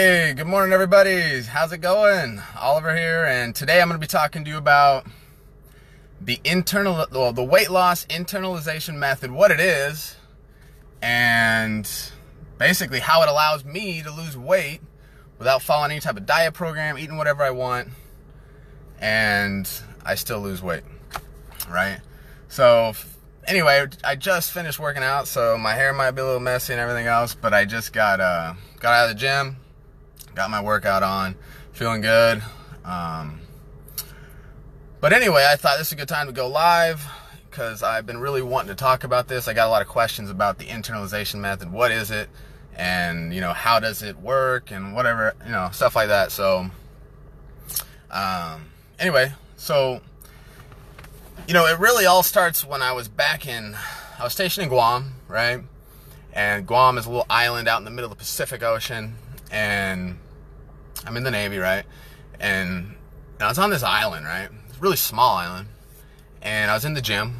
Hey, good morning, everybody. How's it going? Oliver here, and today I'm going to be talking to you about the internal, well, the weight loss internalization method, what it is, and basically how it allows me to lose weight without following any type of diet program, eating whatever I want, and I still lose weight, right? So, anyway, I just finished working out, so my hair might be a little messy and everything else, but I just got uh, got out of the gym, got my workout on, feeling good. Um, but anyway, I thought this is a good time to go live because I've been really wanting to talk about this. I got a lot of questions about the internalization method. What is it? And, you know, how does it work? And whatever, you know, stuff like that. So, um, anyway, so, you know, it really all starts when I was back in, I was stationed in Guam, right? And Guam is a little island out in the middle of the Pacific Ocean. And I'm in the Navy, right? And, I was on this island, right? It's really small island. And I was in the gym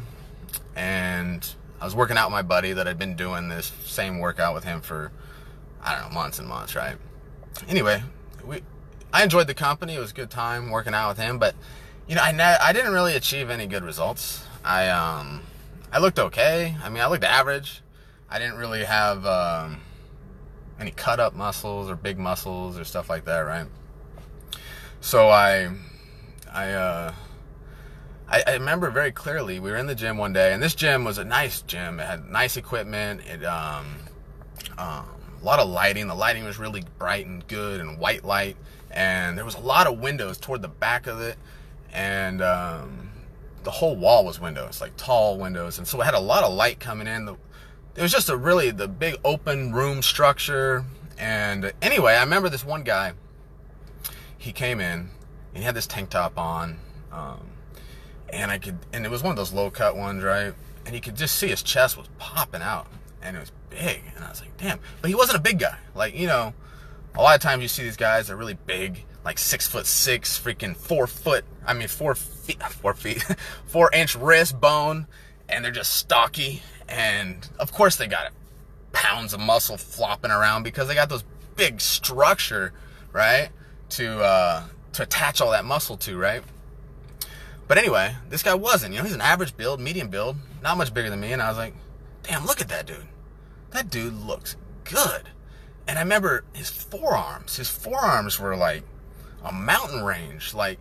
and I was working out with my buddy that I'd been doing this same workout with him for, I don't know, months and months, right? Anyway, we, I enjoyed the company. It was a good time working out with him, but you know, I, ne- I didn't really achieve any good results. I, um, I looked okay. I mean, I looked average. I didn't really have, um, any cut up muscles or big muscles or stuff like that, right? So I, I, uh, I, I, remember very clearly we were in the gym one day, and this gym was a nice gym. It had nice equipment. It um, um, a lot of lighting. The lighting was really bright and good and white light, and there was a lot of windows toward the back of it, and um, the whole wall was windows, like tall windows, and so it had a lot of light coming in. The, it was just a really the big open room structure. And anyway, I remember this one guy. He came in and he had this tank top on. Um, and I could, and it was one of those low cut ones, right? And you could just see his chest was popping out, and it was big. And I was like, damn. But he wasn't a big guy. Like you know, a lot of times you see these guys that are really big, like six foot six, freaking four foot. I mean, four feet, four feet, four inch wrist bone, and they're just stocky. And of course they got pounds of muscle flopping around because they got those big structure, right? To uh, to attach all that muscle to, right? But anyway, this guy wasn't. You know, he's an average build, medium build, not much bigger than me. And I was like, damn, look at that dude. That dude looks good. And I remember his forearms. His forearms were like a mountain range. Like,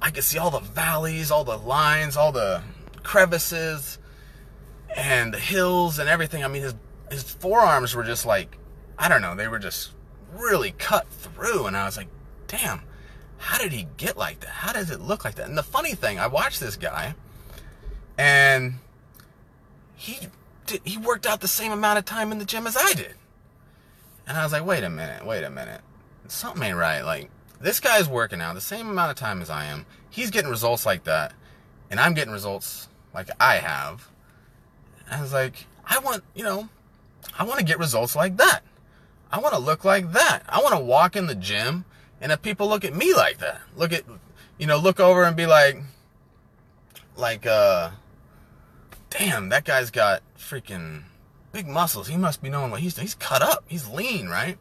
I could see all the valleys, all the lines, all the crevices, and the hills and everything. I mean, his, his forearms were just like, I don't know, they were just really cut through. And I was like, damn how did he get like that? How does it look like that? And the funny thing, I watched this guy, and he did, he worked out the same amount of time in the gym as I did. And I was like, wait a minute, wait a minute, something ain't right. Like this guy's working out the same amount of time as I am. He's getting results like that, and I'm getting results like I have. I was like, I want, you know, I want to get results like that. I want to look like that. I want to walk in the gym and if people look at me like that, look at, you know, look over and be like, like, uh, damn, that guy's got freaking big muscles. He must be knowing what he's, he's cut up. He's lean, right?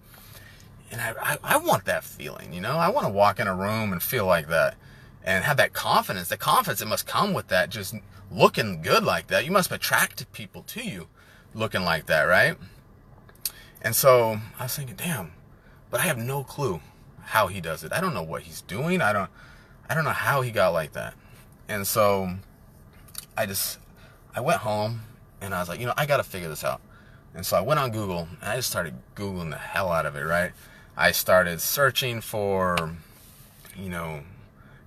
And I, I, I want that feeling, you know, I want to walk in a room and feel like that and have that confidence. The confidence that must come with that, just looking good like that. You must attract people to you looking like that, right? And so I was thinking, damn, but I have no clue how he does it. I don't know what he's doing. I don't I don't know how he got like that. And so I just I went home and I was like, you know, I got to figure this out. And so I went on Google and I just started googling the hell out of it, right? I started searching for you know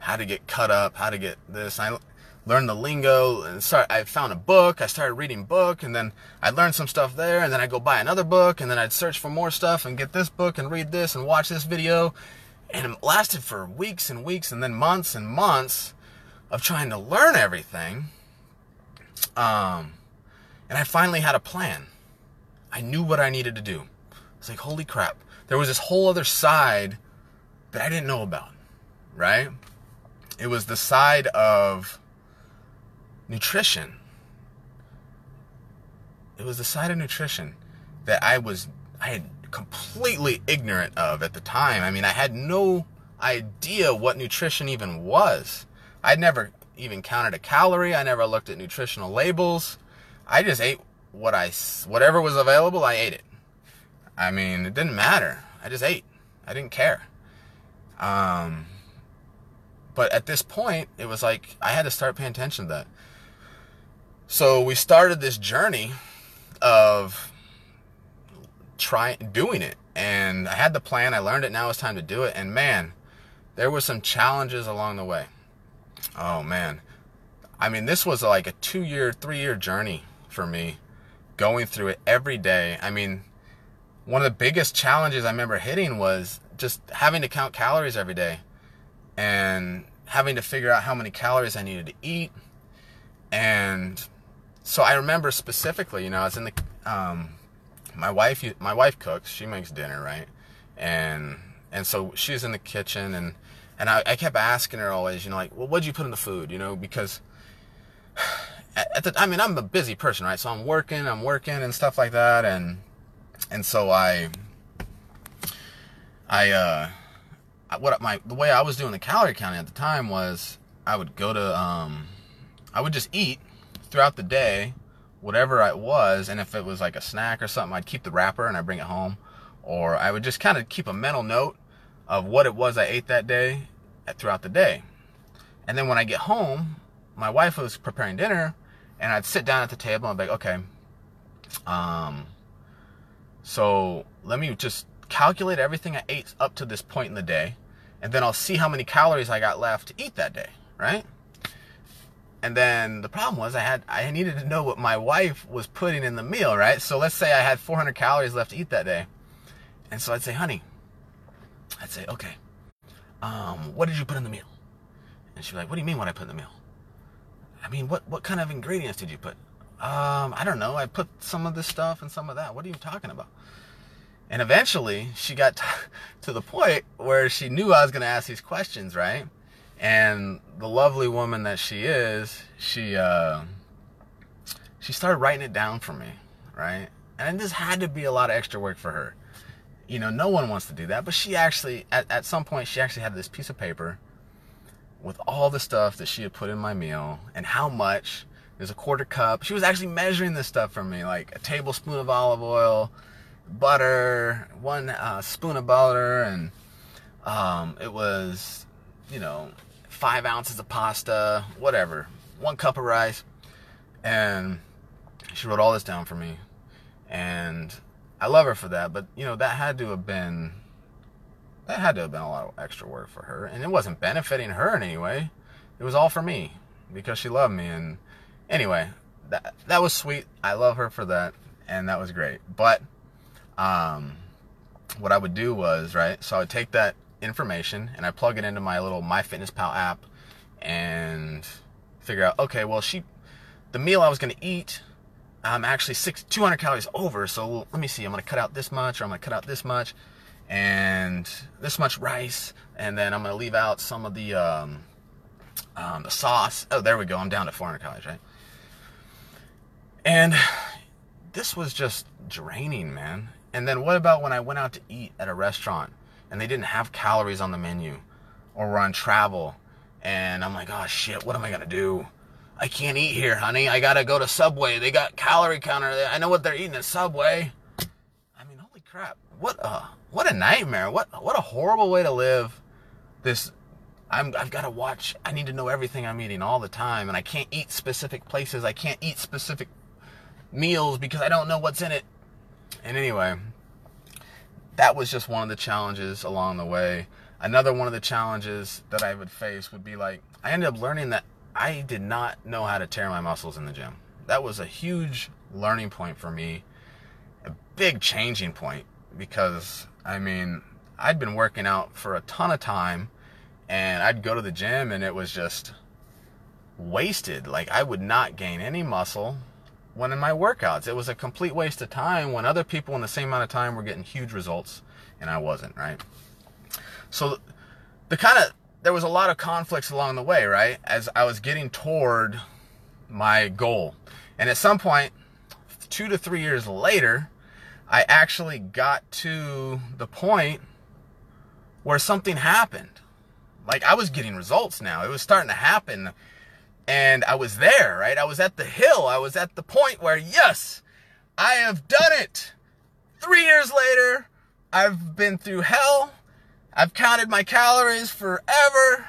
how to get cut up, how to get this. I learned the lingo and start I found a book, I started reading book and then I learned some stuff there and then I go buy another book and then I'd search for more stuff and get this book and read this and watch this video and it lasted for weeks and weeks and then months and months of trying to learn everything. Um and I finally had a plan. I knew what I needed to do. It's like holy crap. There was this whole other side that I didn't know about, right? It was the side of nutrition. It was the side of nutrition that I was I had completely ignorant of at the time. I mean, I had no idea what nutrition even was. I'd never even counted a calorie. I never looked at nutritional labels. I just ate what I whatever was available, I ate it. I mean, it didn't matter. I just ate. I didn't care. Um, but at this point, it was like I had to start paying attention to that. So we started this journey of trying doing it, and I had the plan. I learned it. Now it's time to do it. And man, there were some challenges along the way. Oh man, I mean, this was like a two-year, three-year journey for me, going through it every day. I mean, one of the biggest challenges I remember hitting was just having to count calories every day and having to figure out how many calories I needed to eat. And so I remember specifically, you know, I was in the, um, my wife, my wife cooks, she makes dinner, right? And, and so she was in the kitchen and, and I, I kept asking her always, you know, like, well, what'd you put in the food? You know, because at, the, I mean, I'm a busy person, right? So I'm working, I'm working and stuff like that. And, and so I, I, uh, what my the way I was doing the calorie counting at the time was I would go to um I would just eat throughout the day whatever it was and if it was like a snack or something I'd keep the wrapper and I'd bring it home or I would just kind of keep a mental note of what it was I ate that day throughout the day. And then when I get home, my wife was preparing dinner and I'd sit down at the table and be like, okay, um, so let me just calculate everything I ate up to this point in the day and then I'll see how many calories I got left to eat that day, right? And then the problem was I had I needed to know what my wife was putting in the meal, right? So let's say I had 400 calories left to eat that day. And so I'd say, "Honey, I'd say, "Okay. Um, what did you put in the meal?" And she'd be like, "What do you mean what I put in the meal?" I mean, what what kind of ingredients did you put? Um, I don't know. I put some of this stuff and some of that. What are you talking about? And eventually, she got to the point where she knew I was going to ask these questions, right? And the lovely woman that she is, she uh, she started writing it down for me, right? And this had to be a lot of extra work for her. You know, no one wants to do that, but she actually, at, at some point, she actually had this piece of paper with all the stuff that she had put in my meal and how much. There's a quarter cup. She was actually measuring this stuff for me, like a tablespoon of olive oil, butter, one uh, spoon of butter, and um, it was, you know, five ounces of pasta, whatever, one cup of rice. And she wrote all this down for me. And I love her for that, but, you know, that had to have been. That had to have been a lot of extra work for her, and it wasn't benefiting her in any way. It was all for me because she loved me, and anyway, that that was sweet. I love her for that, and that was great. But um, what I would do was, right, so I would take that information and I plug it into my little MyFitnessPal app and figure out, okay, well, she, the meal I was going to eat, I'm actually six, 200 calories over. So let me see, I'm going to cut out this much or I'm going to cut out this much and this much rice. And then I'm going to leave out some of the, um, um, the sauce. Oh, there we go. I'm down to 400 calories, right? And this was just draining, man. And then what about when I went out to eat at a restaurant and they didn't have calories on the menu or we're on travel and I'm like, oh shit, what am I gonna do? I can't eat here, honey. I gotta go to Subway. They got calorie counter. There. I know what they're eating at Subway. I mean, holy crap! What a what a nightmare! What what a horrible way to live. This, I'm I've got to watch. I need to know everything I'm eating all the time, and I can't eat specific places. I can't eat specific meals because I don't know what's in it. And anyway, that was just one of the challenges along the way. Another one of the challenges that I would face would be like, I ended up learning that I did not know how to tear my muscles in the gym. That was a huge learning point for me, a big changing point because, I mean, I'd been working out for a ton of time and I'd go to the gym and it was just wasted. Like, I would not gain any muscle when in my workouts. It was a complete waste of time when other people in the same amount of time were getting huge results and I wasn't, right? So the kind of there was a lot of conflicts along the way, right? As I was getting toward my goal. And at some point, 2 to 3 years later, I actually got to the point where something happened. Like I was getting results now. It was starting to happen. And I was there, right? I was at the hill. I was at the point where, yes, I have done it. Three years later, I've been through hell. I've counted my calories forever.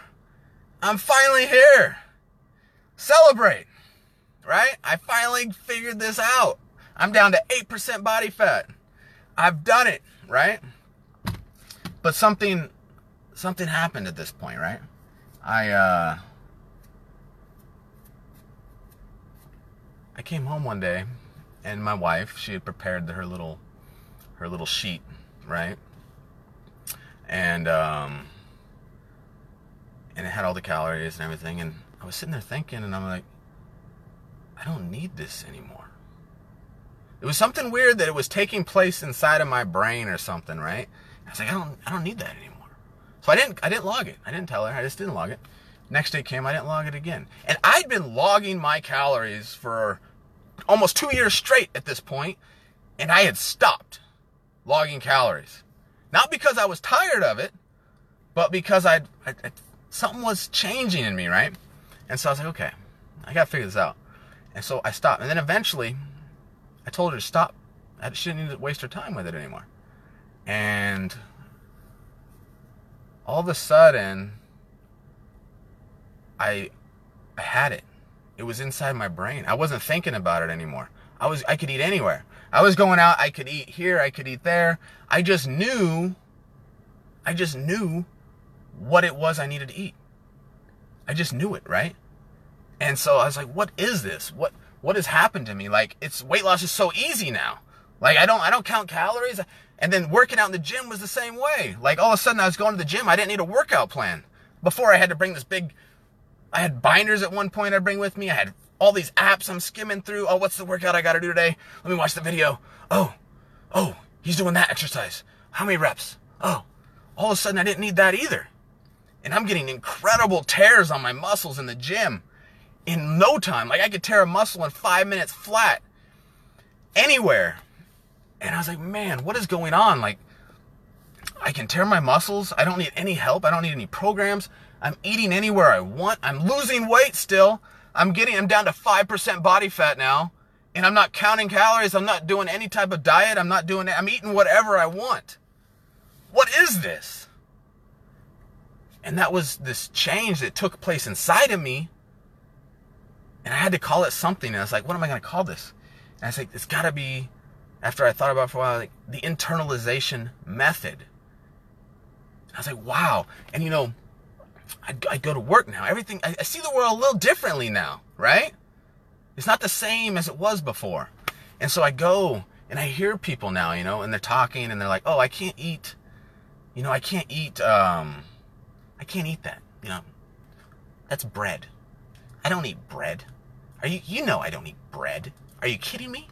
I'm finally here. Celebrate, right? I finally figured this out. I'm down to 8% body fat. I've done it, right? But something something happened at this point, right? I uh I came home one day and my wife, she had prepared her little her little sheet, right? And um and it had all the calories and everything and I was sitting there thinking and I'm like I don't need this anymore. It was something weird that it was taking place inside of my brain or something, right? I was like, I don't, I don't need that anymore. So I didn't, I didn't log it. I didn't tell her. I just didn't log it. Next day came, I didn't log it again. And I'd been logging my calories for almost two years straight at this point, and I had stopped logging calories. Not because I was tired of it, but because I'd, I, I, something was changing in me, right? And so I was like, okay, I gotta figure this out. And so I stopped. And then eventually, I told her to stop. She didn't need to waste her time with it anymore. And all of a sudden, I, I had it. It was inside my brain. I wasn't thinking about it anymore. I was I could eat anywhere. I was going out, I could eat here, I could eat there. I just knew I just knew what it was I needed to eat. I just knew it, right? And so I was like, what is this? What what has happened to me? Like it's weight loss is so easy now. Like I don't I don't count calories. And then working out in the gym was the same way. Like all of a sudden I was going to the gym. I didn't need a workout plan. Before I had to bring this big I had binders at one point I'd bring with me. I had all these apps I'm skimming through. Oh, what's the workout I got to do today? Let me watch the video. Oh, oh, he's doing that exercise. How many reps? Oh, all of a sudden I didn't need that either. And I'm getting incredible tears on my muscles in the gym in no time. Like I could tear a muscle in five minutes flat anywhere. And I was like, man, what is going on? Like, I can tear my muscles. I don't need any help. I don't need any programs. I'm eating anywhere I want. I'm losing weight still. I'm getting, I'm down to 5% body fat now. And I'm not counting calories. I'm not doing any type of diet. I'm not doing. I'm eating whatever I want. What is this? And that was this change that took place inside of me and I had to call it something. And I was like, what am I going to call this? And I was like, it's got to be, after I thought about it for a while, like the internalization method. I was like, wow. And you know, I, I go to work now. Everything, I, I see the world a little differently now, right? It's not the same as it was before. And so I go and I hear people now, you know, and they're talking and they're like, oh, I can't eat, you know, I can't eat, um, I can't eat that, you know, that's bread. I don't eat bread. Are you, you know I don't eat bread. Are you kidding me?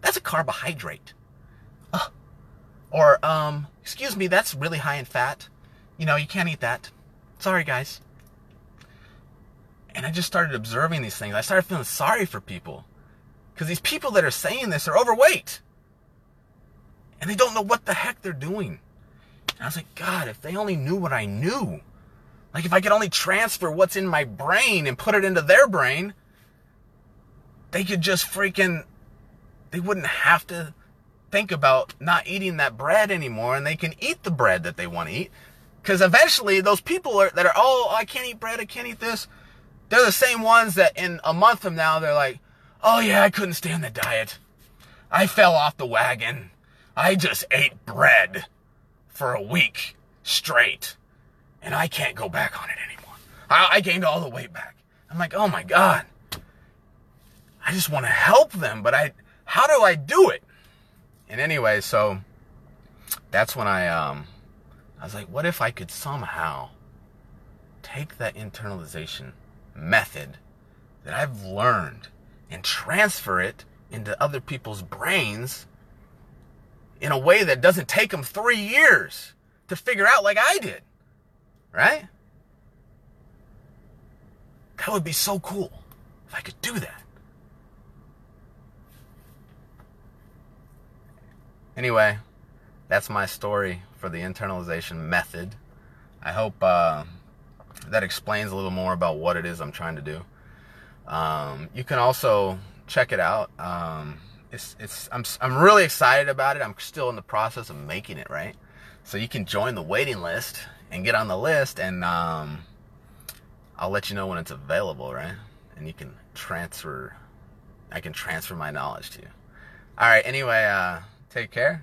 That's a carbohydrate. Uh, or, um, excuse me, that's really high in fat. You know, you can't eat that. Sorry, guys. And I just started observing these things. I started feeling sorry for people. Because these people that are saying this are overweight. And they don't know what the heck they're doing. And I was like, God, if they only knew what I knew. Like if I could only transfer what's in my brain and put it into their brain, they could just freaking, they wouldn't have to think about not eating that bread anymore and they can eat the bread that they want to eat. Because eventually those people are, that are, oh, I can't eat bread, I can't eat this, they're the same ones that in a month from now, they're like, oh yeah, I couldn't stand the diet. I fell off the wagon. I just ate bread for a week straight and I can't go back on it anymore. I, I gained all the weight back. I'm like, oh my God. I just want to help them, but I, how do I do it? And anyway, so that's when I, um, I was like, what if I could somehow take that internalization method that I've learned and transfer it into other people's brains in a way that doesn't take them three years to figure out like I did. Right? That would be so cool if I could do that. Anyway, that's my story for the internalization method. I hope uh, that explains a little more about what it is I'm trying to do. Um, you can also check it out. Um, it's it's I'm I'm really excited about it. I'm still in the process of making it right, so you can join the waiting list and get on the list, and um, I'll let you know when it's available, right? And you can transfer. I can transfer my knowledge to you. All right. Anyway, uh, take care